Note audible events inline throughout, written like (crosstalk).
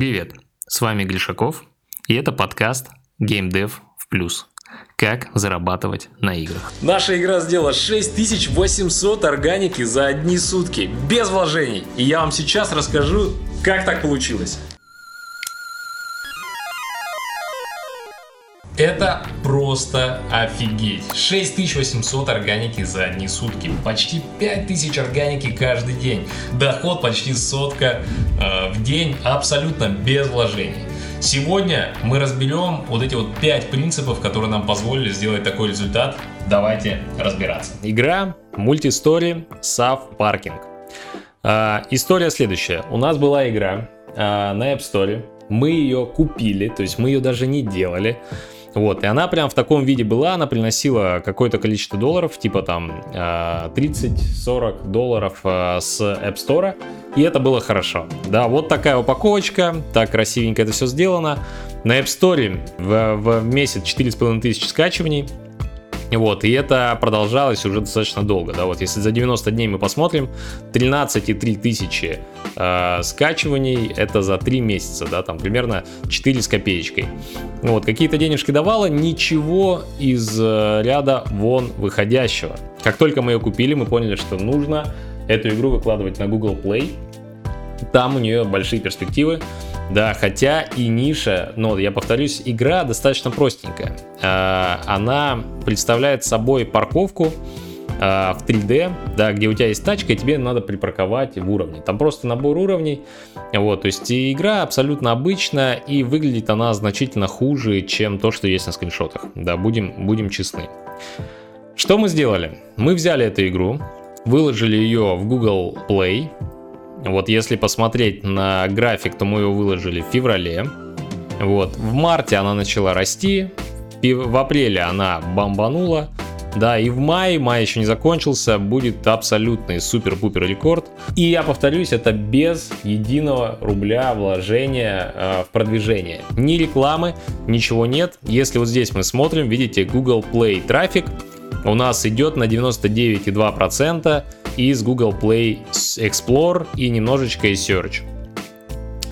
Привет, с вами Глишаков, и это подкаст Game Dev в плюс. Как зарабатывать на играх. Наша игра сделала 6800 органики за одни сутки, без вложений. И я вам сейчас расскажу, как так получилось. Это просто офигеть. 6800 органики за одни сутки. Почти 5000 органики каждый день. Доход почти сотка э, в день абсолютно без вложений. Сегодня мы разберем вот эти вот 5 принципов, которые нам позволили сделать такой результат. Давайте разбираться. Игра Multistory Sav Parking. Э, история следующая. У нас была игра э, на App Store. Мы ее купили, то есть мы ее даже не делали. Вот, и она прям в таком виде была, она приносила какое-то количество долларов, типа там 30-40 э, долларов э, с App Store, и это было хорошо. Да, вот такая упаковочка, так красивенько это все сделано. На App Store в, в месяц 4,5 тысячи скачиваний, вот, и это продолжалось уже достаточно долго, да, вот если за 90 дней мы посмотрим, 13,3 тысячи э, скачиваний, это за 3 месяца, да, там примерно 4 с копеечкой. Вот, какие-то денежки давала, ничего из э, ряда вон выходящего. Как только мы ее купили, мы поняли, что нужно эту игру выкладывать на Google Play, там у нее большие перспективы. Да, хотя и ниша, но я повторюсь, игра достаточно простенькая. А, она представляет собой парковку а, в 3D, да, где у тебя есть тачка, и тебе надо припарковать в уровне. Там просто набор уровней. Вот, то есть игра абсолютно обычная, и выглядит она значительно хуже, чем то, что есть на скриншотах. Да, будем, будем честны. Что мы сделали? Мы взяли эту игру, выложили ее в Google Play, вот если посмотреть на график, то мы его выложили в феврале. Вот, в марте она начала расти, в апреле она бомбанула, да, и в мае, май еще не закончился, будет абсолютный супер-пупер рекорд. И я повторюсь, это без единого рубля вложения э, в продвижение. Ни рекламы, ничего нет. Если вот здесь мы смотрим, видите, Google Play трафик у нас идет на 99,2% из Google Play Explore и немножечко из Search.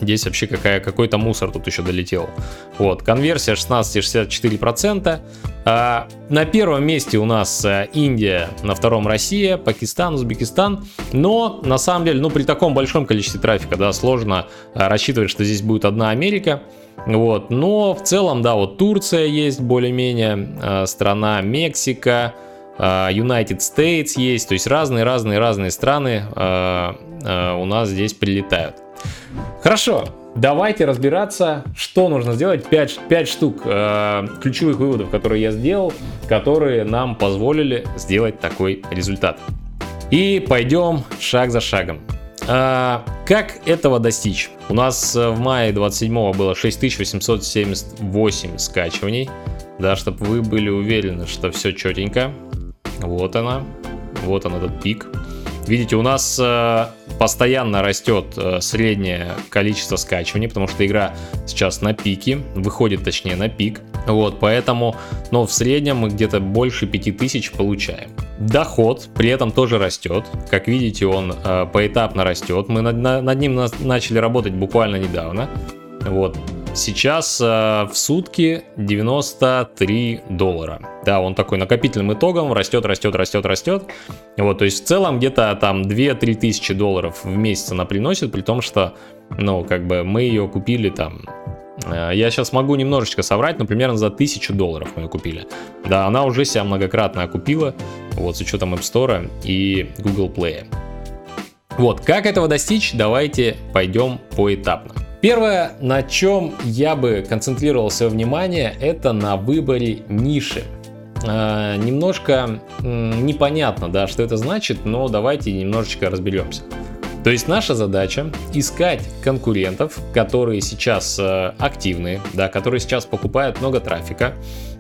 Здесь вообще какая, какой-то мусор тут еще долетел. Вот, конверсия 16,64%. А, на первом месте у нас а, Индия, на втором Россия, Пакистан, Узбекистан. Но на самом деле, ну при таком большом количестве трафика, да, сложно а, рассчитывать, что здесь будет одна Америка. Вот, но в целом, да, вот Турция есть более-менее, а, страна Мексика, United States есть, то есть разные-разные-разные страны э, э, у нас здесь прилетают. Хорошо, давайте разбираться, что нужно сделать. 5, 5 штук э, ключевых выводов, которые я сделал, которые нам позволили сделать такой результат. И пойдем шаг за шагом. А, как этого достичь? У нас в мае 27 было 6878 скачиваний. Да, чтобы вы были уверены, что все четенько. Вот она. Вот он этот пик. Видите, у нас э, постоянно растет э, среднее количество скачиваний, потому что игра сейчас на пике, выходит точнее на пик. Вот, поэтому, но в среднем мы где-то больше 5000 получаем. Доход при этом тоже растет. Как видите, он э, поэтапно растет. Мы над, над ним на, начали работать буквально недавно. Вот, Сейчас э, в сутки 93 доллара. Да, он такой накопительным итогом растет, растет, растет, растет. Вот, то есть в целом где-то там 2-3 тысячи долларов в месяц она приносит, при том, что, ну, как бы мы ее купили там э, я сейчас могу немножечко соврать, но примерно за 1000 долларов мы ее купили. Да, она уже себя многократно окупила, вот с учетом App Store и Google Play. Вот, как этого достичь, давайте пойдем поэтапно. Первое, на чем я бы концентрировал свое внимание, это на выборе ниши. Э, немножко непонятно, да, что это значит, но давайте немножечко разберемся. То есть наша задача искать конкурентов, которые сейчас э, активны, да, которые сейчас покупают много трафика,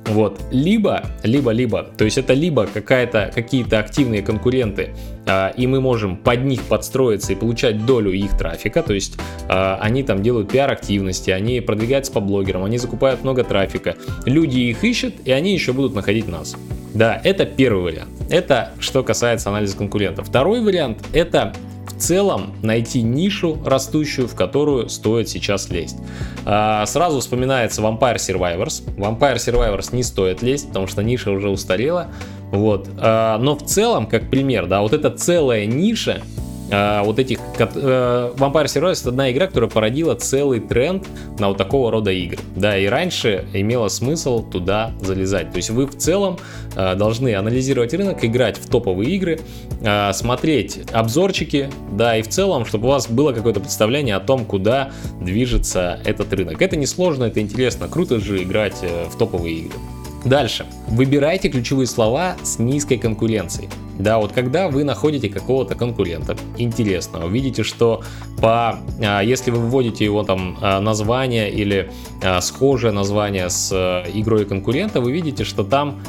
вот. Либо, либо, либо, то есть это либо какая-то, какие-то активные конкуренты, а, и мы можем под них подстроиться и получать долю их трафика, то есть а, они там делают пиар-активности, они продвигаются по блогерам, они закупают много трафика, люди их ищут, и они еще будут находить нас. Да, это первый вариант. Это что касается анализа конкурентов. Второй вариант это целом найти нишу растущую, в которую стоит сейчас лезть. А, сразу вспоминается Vampire Survivors. Vampire Survivors не стоит лезть, потому что ниша уже устарела. Вот. А, но в целом, как пример, да, вот эта целая ниша, а, вот этих... Uh, Vampire Survivors это одна игра, которая породила целый тренд на вот такого рода игры. Да, и раньше имело смысл туда залезать. То есть вы в целом uh, должны анализировать рынок, играть в топовые игры, uh, смотреть обзорчики, да, и в целом, чтобы у вас было какое-то представление о том, куда движется этот рынок. Это несложно, это интересно, круто же играть э, в топовые игры. Дальше. Выбирайте ключевые слова с низкой конкуренцией. Да, вот когда вы находите какого-то конкурента интересного, видите, что по, а, если вы вводите его там а, название или а, схожее название с игрой конкурента, вы видите, что там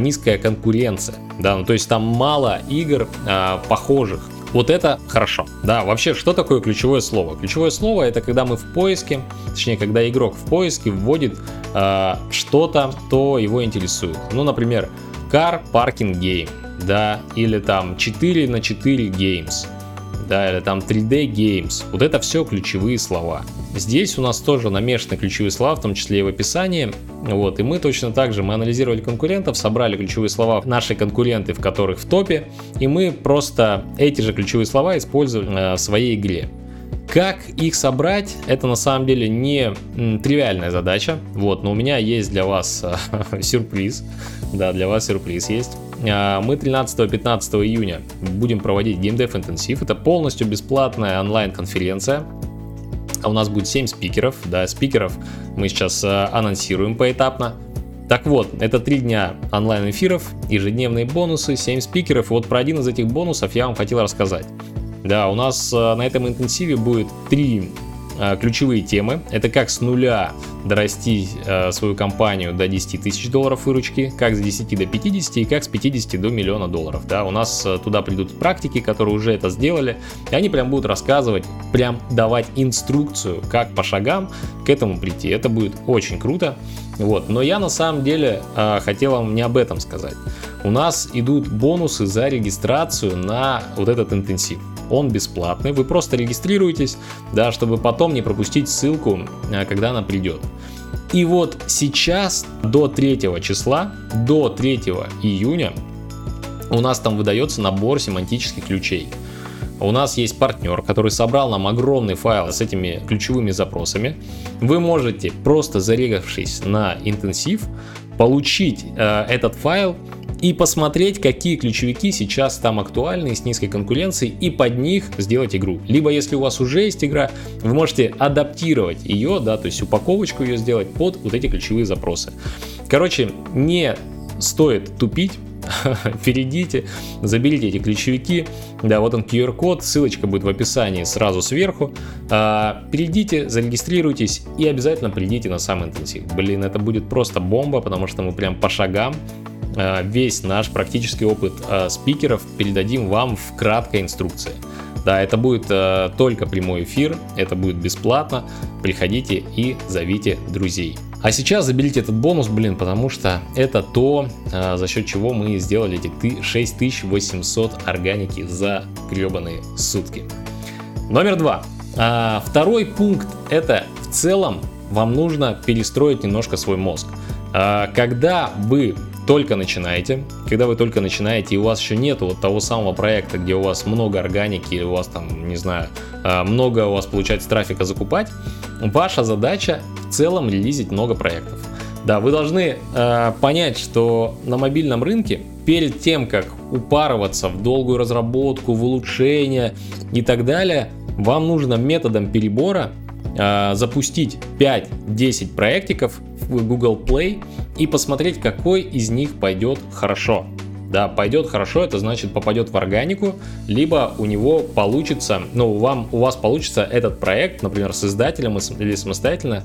низкая конкуренция, да, ну то есть там мало игр похожих вот это хорошо. Да, вообще, что такое ключевое слово? Ключевое слово это когда мы в поиске, точнее, когда игрок в поиске вводит э, что-то, то его интересует. Ну, например, car parking game, да, или там 4 на 4 games, да, или там 3D games. Вот это все ключевые слова. Здесь у нас тоже намешаны ключевые слова, в том числе и в описании. Вот, и мы точно так же, мы анализировали конкурентов, собрали ключевые слова, наши конкуренты, в которых в топе, и мы просто эти же ключевые слова используем э, в своей игре. Как их собрать, это на самом деле не тривиальная задача, вот, но у меня есть для вас э, (laughs) сюрприз, да, для вас сюрприз есть. Э, мы 13-15 июня будем проводить Dev Intensive, это полностью бесплатная онлайн-конференция, а у нас будет 7 спикеров, да, спикеров мы сейчас э, анонсируем поэтапно. Так вот, это 3 дня онлайн-эфиров, ежедневные бонусы, 7 спикеров, и вот про один из этих бонусов я вам хотел рассказать. Да, у нас на этом интенсиве будет 3 Э, ключевые темы. Это как с нуля дорастить э, свою компанию до 10 тысяч долларов выручки, как с 10 до 50 и как с 50 до миллиона долларов. Да, у нас э, туда придут практики, которые уже это сделали, и они прям будут рассказывать, прям давать инструкцию, как по шагам к этому прийти. Это будет очень круто. Вот. Но я на самом деле э, хотел вам не об этом сказать. У нас идут бонусы за регистрацию на вот этот интенсив он бесплатный, вы просто регистрируетесь, да, чтобы потом не пропустить ссылку, э, когда она придет. И вот сейчас до 3 числа, до 3 июня у нас там выдается набор семантических ключей. У нас есть партнер, который собрал нам огромный файл с этими ключевыми запросами. Вы можете, просто зарегавшись на интенсив, получить э, этот файл и посмотреть, какие ключевики сейчас там актуальны с низкой конкуренцией и под них сделать игру. Либо если у вас уже есть игра, вы можете адаптировать ее, да, то есть упаковочку ее сделать под вот эти ключевые запросы. Короче, не стоит тупить, (laughs) перейдите, заберите эти ключевики, да, вот он QR-код, ссылочка будет в описании сразу сверху, а, перейдите, зарегистрируйтесь и обязательно придите на сам интенсив. Блин, это будет просто бомба, потому что мы прям по шагам весь наш практический опыт э, спикеров передадим вам в краткой инструкции. Да, это будет э, только прямой эфир, это будет бесплатно. Приходите и зовите друзей. А сейчас заберите этот бонус, блин, потому что это то, за счет чего мы сделали эти 6800 органики за гребаные сутки. Номер два. А, второй пункт это в целом вам нужно перестроить немножко свой мозг. А, когда вы только начинаете, когда вы только начинаете, и у вас еще нет вот того самого проекта, где у вас много органики, у вас там, не знаю, а, много у вас получается трафика закупать, ваша задача в целом релизить много проектов. Да, вы должны э, понять, что на мобильном рынке перед тем, как упарываться в долгую разработку, в улучшение и так далее, вам нужно методом перебора э, запустить 5-10 проектиков в Google Play и посмотреть, какой из них пойдет хорошо. Да, пойдет хорошо, это значит попадет в органику, либо у него получится, ну, вам, у вас получится этот проект, например, с издателем или самостоятельно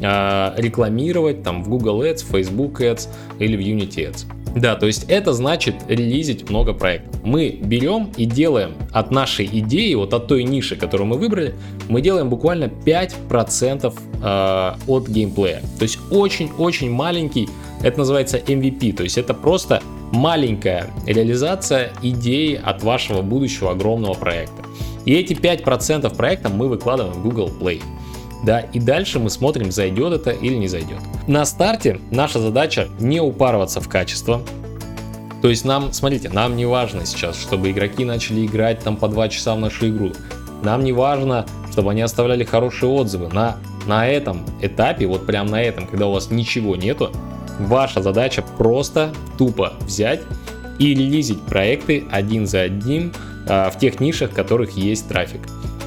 э, рекламировать там в Google Ads, Facebook Ads или в Unity Ads. Да, то есть это значит релизить много проектов. Мы берем и делаем от нашей идеи, вот от той ниши, которую мы выбрали, мы делаем буквально 5% э, от геймплея. То есть очень-очень маленький, это называется MVP, то есть это просто маленькая реализация идеи от вашего будущего огромного проекта. И эти 5% проекта мы выкладываем в Google Play. Да, и дальше мы смотрим, зайдет это или не зайдет. На старте наша задача не упарываться в качество, то есть нам, смотрите, нам не важно сейчас, чтобы игроки начали играть там по 2 часа в нашу игру. Нам не важно, чтобы они оставляли хорошие отзывы. На, на этом этапе, вот прям на этом, когда у вас ничего нету, ваша задача просто тупо взять и релизить проекты один за одним а, в тех нишах, в которых есть трафик.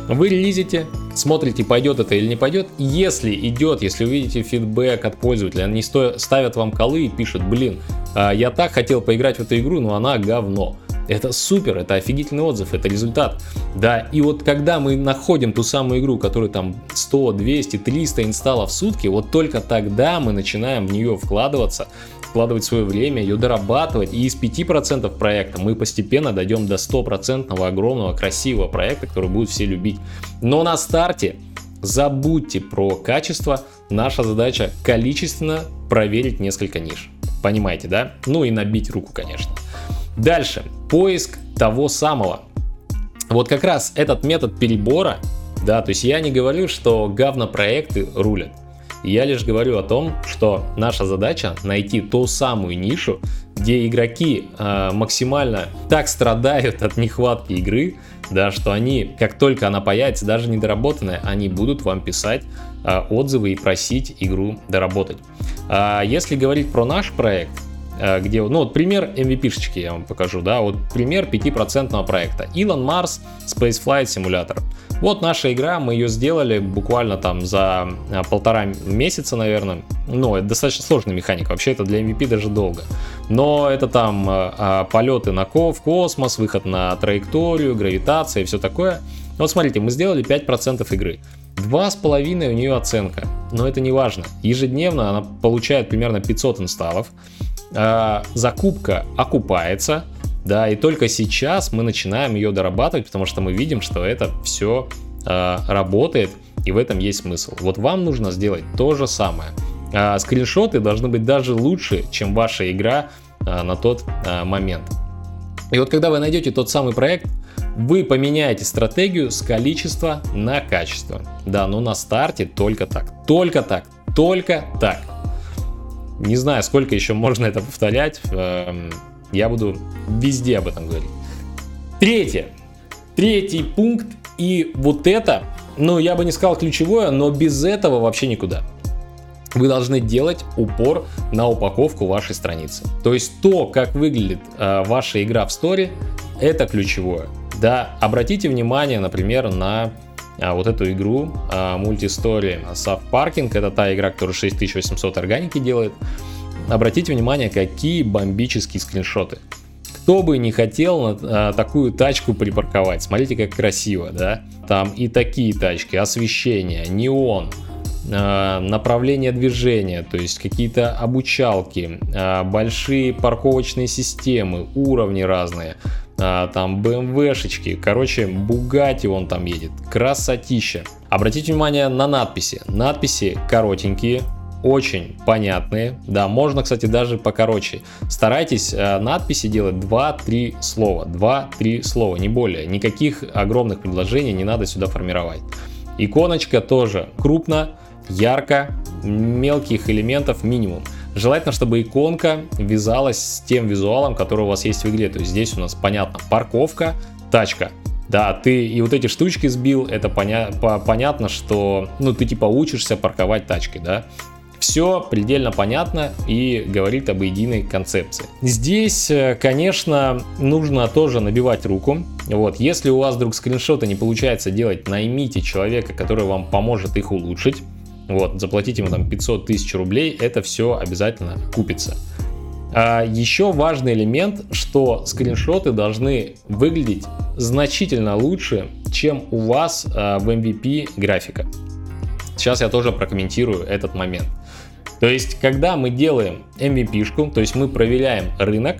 Вы релизите, смотрите, пойдет это или не пойдет. Если идет, если увидите фидбэк от пользователя, они ставят вам колы и пишут, блин, а, я так хотел поиграть в эту игру, но она говно. Это супер, это офигительный отзыв, это результат. Да, и вот когда мы находим ту самую игру, которая там 100, 200, 300 инсталлов в сутки, вот только тогда мы начинаем в нее вкладываться, вкладывать свое время, ее дорабатывать. И из 5% проекта мы постепенно дойдем до 100% огромного красивого проекта, который будут все любить. Но на старте забудьте про качество. Наша задача количественно проверить несколько ниш. Понимаете, да? Ну и набить руку, конечно. Дальше. Поиск того самого. Вот как раз этот метод перебора, да, то есть я не говорю, что говнопроекты рулят. Я лишь говорю о том, что наша задача найти ту самую нишу, где игроки э, максимально так страдают от нехватки игры, да, что они, как только она появится, даже недоработанная, они будут вам писать э, отзывы и просить игру доработать. А если говорить про наш проект, где, ну вот пример MVP-шечки я вам покажу, да, вот пример 5% проекта. Elon Mars Spaceflight Simulator. Вот наша игра, мы ее сделали буквально там за а, полтора месяца, наверное. Ну, это достаточно сложная механика, вообще это для MVP даже долго. Но это там а, полеты на ко в космос, выход на траекторию, гравитация и все такое. Вот смотрите, мы сделали 5% игры. Два с половиной у нее оценка, но это не важно. Ежедневно она получает примерно 500 инсталлов. А, закупка окупается, да, и только сейчас мы начинаем ее дорабатывать, потому что мы видим, что это все э, работает, и в этом есть смысл. Вот вам нужно сделать то же самое. А скриншоты должны быть даже лучше, чем ваша игра а, на тот а, момент. И вот когда вы найдете тот самый проект, вы поменяете стратегию с количества на качество. Да, но на старте только так. Только так. Только так. Не знаю, сколько еще можно это повторять. Эм, я буду везде об этом говорить. Третье. Третий пункт. И вот это, ну, я бы не сказал ключевое, но без этого вообще никуда. Вы должны делать упор на упаковку вашей страницы. То есть то, как выглядит э, ваша игра в сторе, это ключевое. Да, обратите внимание, например, на а, вот эту игру а, Saf Parking. Это та игра, которая 6800 органики делает обратите внимание, какие бомбические скриншоты. Кто бы не хотел а, такую тачку припарковать, смотрите, как красиво, да? Там и такие тачки, освещение, неон, а, направление движения, то есть какие-то обучалки, а, большие парковочные системы, уровни разные, а, там BMW-шечки, короче, Бугати он там едет, красотища. Обратите внимание на надписи. Надписи коротенькие, очень понятные. Да, можно, кстати, даже покороче. Старайтесь э, надписи делать 2-3 слова. 2-3 слова, не более. Никаких огромных предложений не надо сюда формировать. Иконочка тоже крупно, ярко, мелких элементов минимум. Желательно, чтобы иконка вязалась с тем визуалом, который у вас есть в игре. То есть здесь у нас понятно парковка, тачка. Да, ты и вот эти штучки сбил, это поня понятно, что ну ты типа учишься парковать тачки, да. Все предельно понятно и говорит об единой концепции. Здесь, э, конечно, нужно тоже набивать руку. Вот, если у вас вдруг скриншоты не получается делать, наймите человека, который вам поможет их улучшить. Вот, заплатите ему там 500 тысяч рублей, это все обязательно купится. А еще важный элемент, что скриншоты должны выглядеть значительно лучше, чем у вас а, в MVP графика. Сейчас я тоже прокомментирую этот момент. То есть, когда мы делаем MVP-шку, то есть мы проверяем рынок,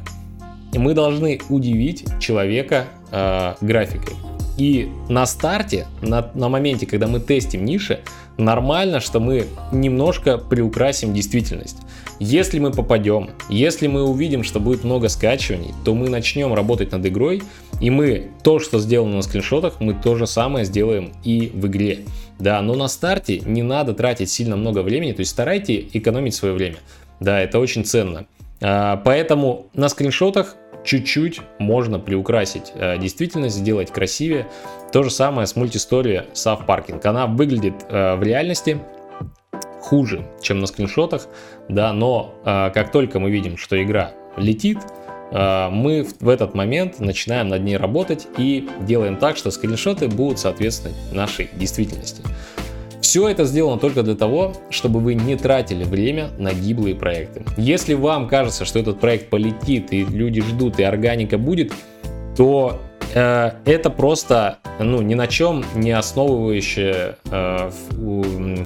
мы должны удивить человека э, графикой. И на старте, на, на моменте, когда мы тестим ниши, нормально, что мы немножко приукрасим действительность. Если мы попадем, если мы увидим, что будет много скачиваний, то мы начнем работать над игрой, и мы то, что сделано на скриншотах, мы то же самое сделаем и в игре. Да, но на старте не надо тратить сильно много времени, то есть старайтесь экономить свое время. Да, это очень ценно. А, поэтому на скриншотах чуть-чуть можно приукрасить э, действительность, сделать красивее. То же самое с мультистори Сав Паркинг. Она выглядит э, в реальности хуже, чем на скриншотах, да, но э, как только мы видим, что игра летит, мы в этот момент начинаем над ней работать и делаем так, что скриншоты будут соответствовать нашей действительности. Все это сделано только для того, чтобы вы не тратили время на гиблые проекты. Если вам кажется, что этот проект полетит и люди ждут и органика будет, то э, это просто ну, ни на чем не основывающая, э,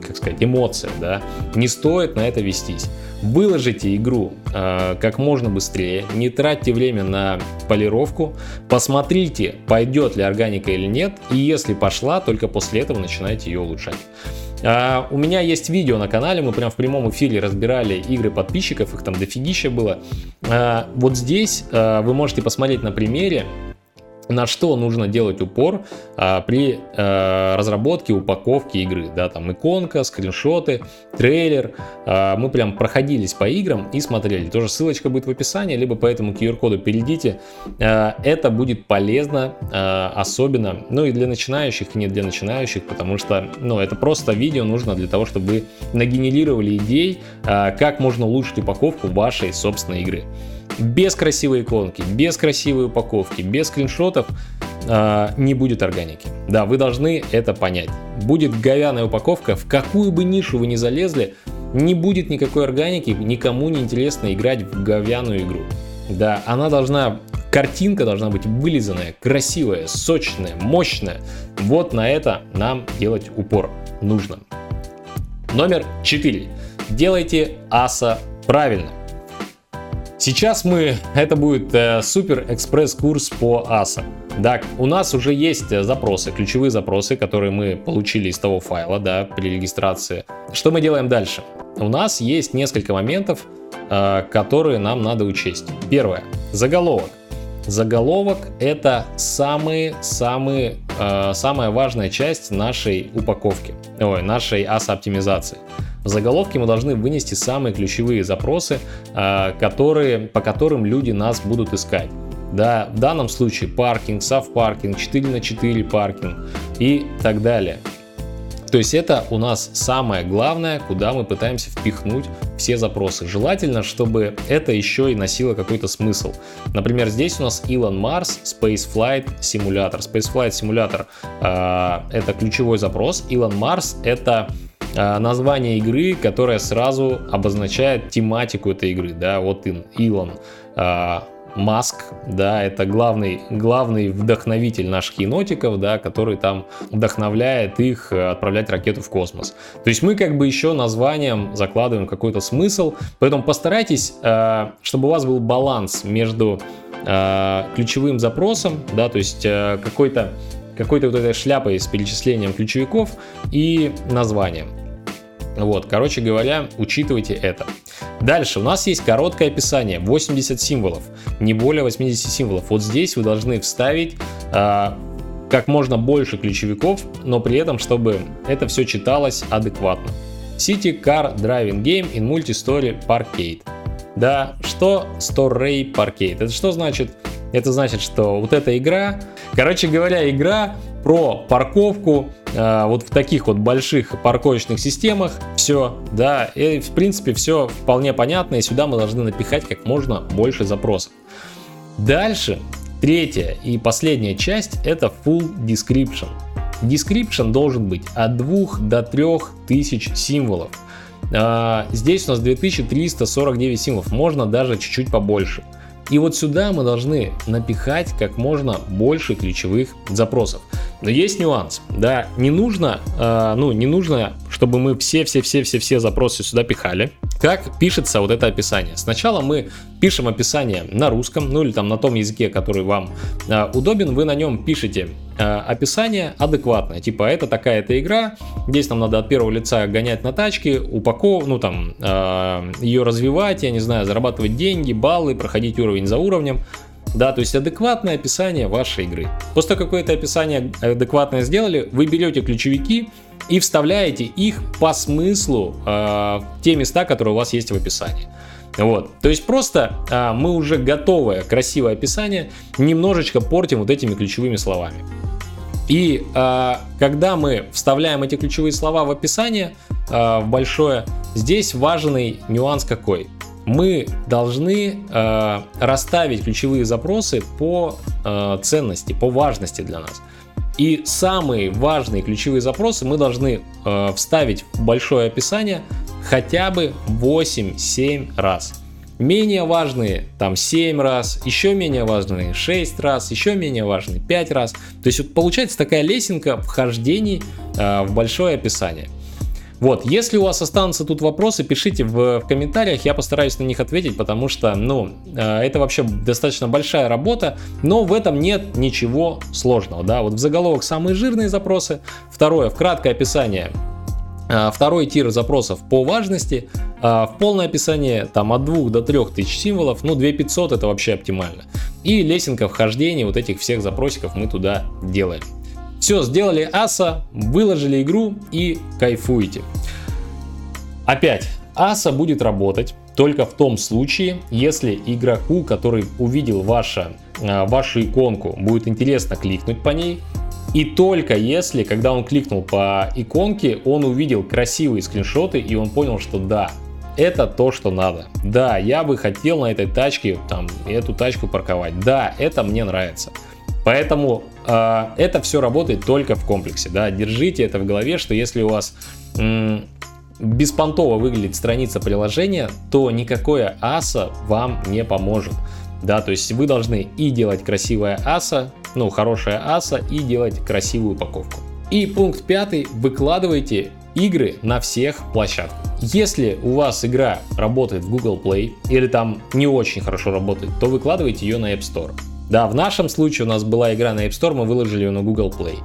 как сказать, эмоция, да, не стоит на это вестись. Выложите игру э, как можно быстрее, не тратьте время на полировку, посмотрите, пойдет ли органика или нет, и если пошла, только после этого начинайте ее улучшать. Uh, у меня есть видео на канале, мы прям в прямом эфире разбирали игры подписчиков, их там дофигища было. Uh, вот здесь uh, вы можете посмотреть на примере, на что нужно делать упор а, при а, разработке, упаковке игры. Да, там иконка, скриншоты, трейлер. А, мы прям проходились по играм и смотрели. Тоже ссылочка будет в описании, либо по этому QR-коду перейдите. А, это будет полезно, а, особенно, ну и для начинающих, и не для начинающих, потому что, ну, это просто видео нужно для того, чтобы вы нагенерировали идей, а, как можно улучшить упаковку вашей собственной игры без красивой иконки, без красивой упаковки, без скриншотов э, не будет органики. Да, вы должны это понять. Будет говяная упаковка, в какую бы нишу вы ни залезли, не будет никакой органики, никому не интересно играть в говяную игру. Да, она должна, картинка должна быть вылизанная, красивая, сочная, мощная. Вот на это нам делать упор нужно. Номер 4. Делайте аса правильно. Сейчас мы, это будет э, супер экспресс-курс по ASA. Да, у нас уже есть э, запросы, ключевые запросы, которые мы получили из того файла, да, при регистрации. Что мы делаем дальше? У нас есть несколько моментов, э, которые нам надо учесть. Первое. Заголовок. Заголовок это самые-самые, э, самая важная часть нашей упаковки, ой, нашей ASA оптимизации. В заголовке мы должны вынести самые ключевые запросы, а, которые, по которым люди нас будут искать. Да, в данном случае паркинг, сав-паркинг, 4 на 4 паркинг и так далее. То есть это у нас самое главное, куда мы пытаемся впихнуть все запросы. Желательно, чтобы это еще и носило какой-то смысл. Например, здесь у нас Elon Mars Spaceflight Simulator. Spaceflight Simulator э, это ключевой запрос. Elon Mars это название игры, которое сразу обозначает тематику этой игры, да, вот Илон, Маск, да, это главный, главный вдохновитель наших енотиков, да, который там вдохновляет их э, отправлять ракету в космос. То есть мы как бы еще названием закладываем какой-то смысл, поэтому постарайтесь, э, чтобы у вас был баланс между э, ключевым запросом, да, то есть какой-то какой-то вот этой шляпой с перечислением ключевиков и названием. Вот, короче говоря, учитывайте это. Дальше у нас есть короткое описание, 80 символов, не более 80 символов. Вот здесь вы должны вставить э, как можно больше ключевиков, но при этом, чтобы это все читалось адекватно. City Car Driving Game in Multi-Story Parkade. Да, что Story Parkade? Это что значит? Это значит, что вот эта игра, короче говоря, игра про парковку э, вот в таких вот больших парковочных системах. Все, да, и в принципе все вполне понятно, и сюда мы должны напихать как можно больше запросов. Дальше, третья и последняя часть это full description. Description должен быть от 2 до 3 тысяч символов. А, здесь у нас 2349 символов, можно даже чуть-чуть побольше. И вот сюда мы должны напихать как можно больше ключевых запросов. Но есть нюанс, да, не нужно, э, ну, не нужно, чтобы мы все-все-все-все-все запросы сюда пихали. Как пишется вот это описание. Сначала мы пишем описание на русском, ну или там на том языке, который вам э, удобен, вы на нем пишете э, описание адекватное, типа это такая-то игра, здесь нам надо от первого лица гонять на тачке, упаков, ну там э, ее развивать, я не знаю, зарабатывать деньги, баллы, проходить уровень за уровнем, да, то есть адекватное описание вашей игры. После того, как вы это описание адекватное сделали, вы берете ключевики и вставляете их по смыслу э, в те места, которые у вас есть в описании. Вот. То есть просто э, мы уже готовое красивое описание немножечко портим вот этими ключевыми словами. И э, когда мы вставляем эти ключевые слова в описание э, в большое, здесь важный нюанс какой мы должны э, расставить ключевые запросы по э, ценности, по важности для нас. И самые важные ключевые запросы мы должны э, вставить в большое описание хотя бы 8-7 раз. Менее важные там 7 раз, еще менее важные 6 раз, еще менее важные 5 раз. То есть вот получается такая лесенка вхождений э, в большое описание. Вот, если у вас останутся тут вопросы, пишите в, в комментариях, я постараюсь на них ответить, потому что, ну, э, это вообще достаточно большая работа, но в этом нет ничего сложного, да, вот в заголовок самые жирные запросы, второе, в краткое описание э, Второй тир запросов по важности, э, в полное описание там от 2 до 3 тысяч символов, ну 2500 это вообще оптимально. И лесенка вхождения вот этих всех запросиков мы туда делаем. Все, сделали аса, выложили игру и кайфуете. Опять, аса будет работать только в том случае, если игроку, который увидел ваша, вашу иконку, будет интересно кликнуть по ней, и только если, когда он кликнул по иконке, он увидел красивые скриншоты и он понял, что да, это то, что надо. Да, я бы хотел на этой тачке там эту тачку парковать. Да, это мне нравится. Поэтому э, это все работает только в комплексе. Да? Держите это в голове, что если у вас м- беспонтово выглядит страница приложения, то никакое аса вам не поможет. Да, то есть вы должны и делать красивое аса, ну, хорошая аса, и делать красивую упаковку. И пункт пятый, выкладывайте игры на всех площадках. Если у вас игра работает в Google Play или там не очень хорошо работает, то выкладывайте ее на App Store. Да, в нашем случае у нас была игра на App Store, мы выложили ее на Google Play.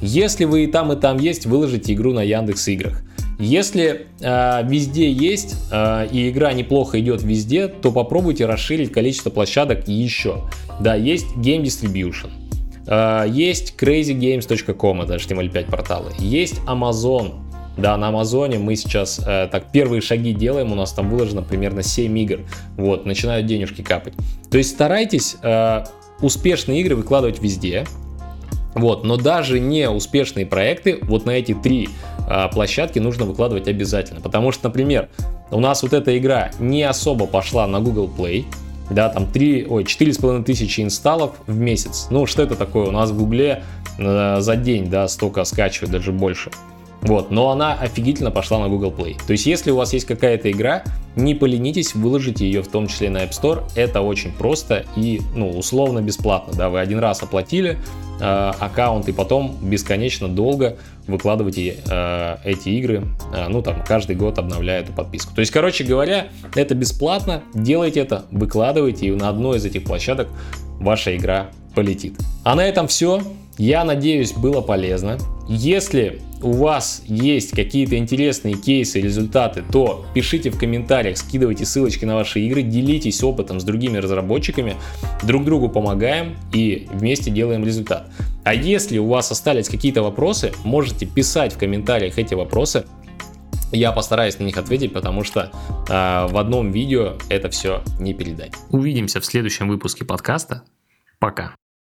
Если вы и там, и там есть, выложите игру на Яндекс Играх. Если э, везде есть э, и игра неплохо идет везде, то попробуйте расширить количество площадок еще. Да, есть Game Distribution, э, есть crazygames.com, это HTML5 порталы, есть Amazon, да, на Амазоне мы сейчас э, так первые шаги делаем, у нас там выложено примерно 7 игр, вот, начинают денежки капать. То есть старайтесь э, успешные игры выкладывать везде. Вот, но даже не успешные проекты вот на эти три а, площадки нужно выкладывать обязательно. Потому что, например, у нас вот эта игра не особо пошла на Google Play, да, там 3, ой, 4,5 тысячи инсталлов в месяц. Ну, что это такое? У нас в Гугле э, за день, да, столько скачивают, даже больше. Вот, но она офигительно пошла на Google Play. То есть, если у вас есть какая-то игра, не поленитесь, выложите ее в том числе на App Store. Это очень просто и, ну, условно бесплатно. Да, вы один раз оплатили э, аккаунт и потом бесконечно долго выкладываете э, эти игры, э, ну, там, каждый год обновляя эту подписку. То есть, короче говоря, это бесплатно, делайте это, выкладывайте, и на одной из этих площадок ваша игра полетит. А на этом все. Я надеюсь, было полезно. Если у вас есть какие-то интересные кейсы, результаты, то пишите в комментариях, скидывайте ссылочки на ваши игры, делитесь опытом с другими разработчиками, друг другу помогаем и вместе делаем результат. А если у вас остались какие-то вопросы, можете писать в комментариях эти вопросы, я постараюсь на них ответить, потому что э, в одном видео это все не передать. Увидимся в следующем выпуске подкаста. Пока.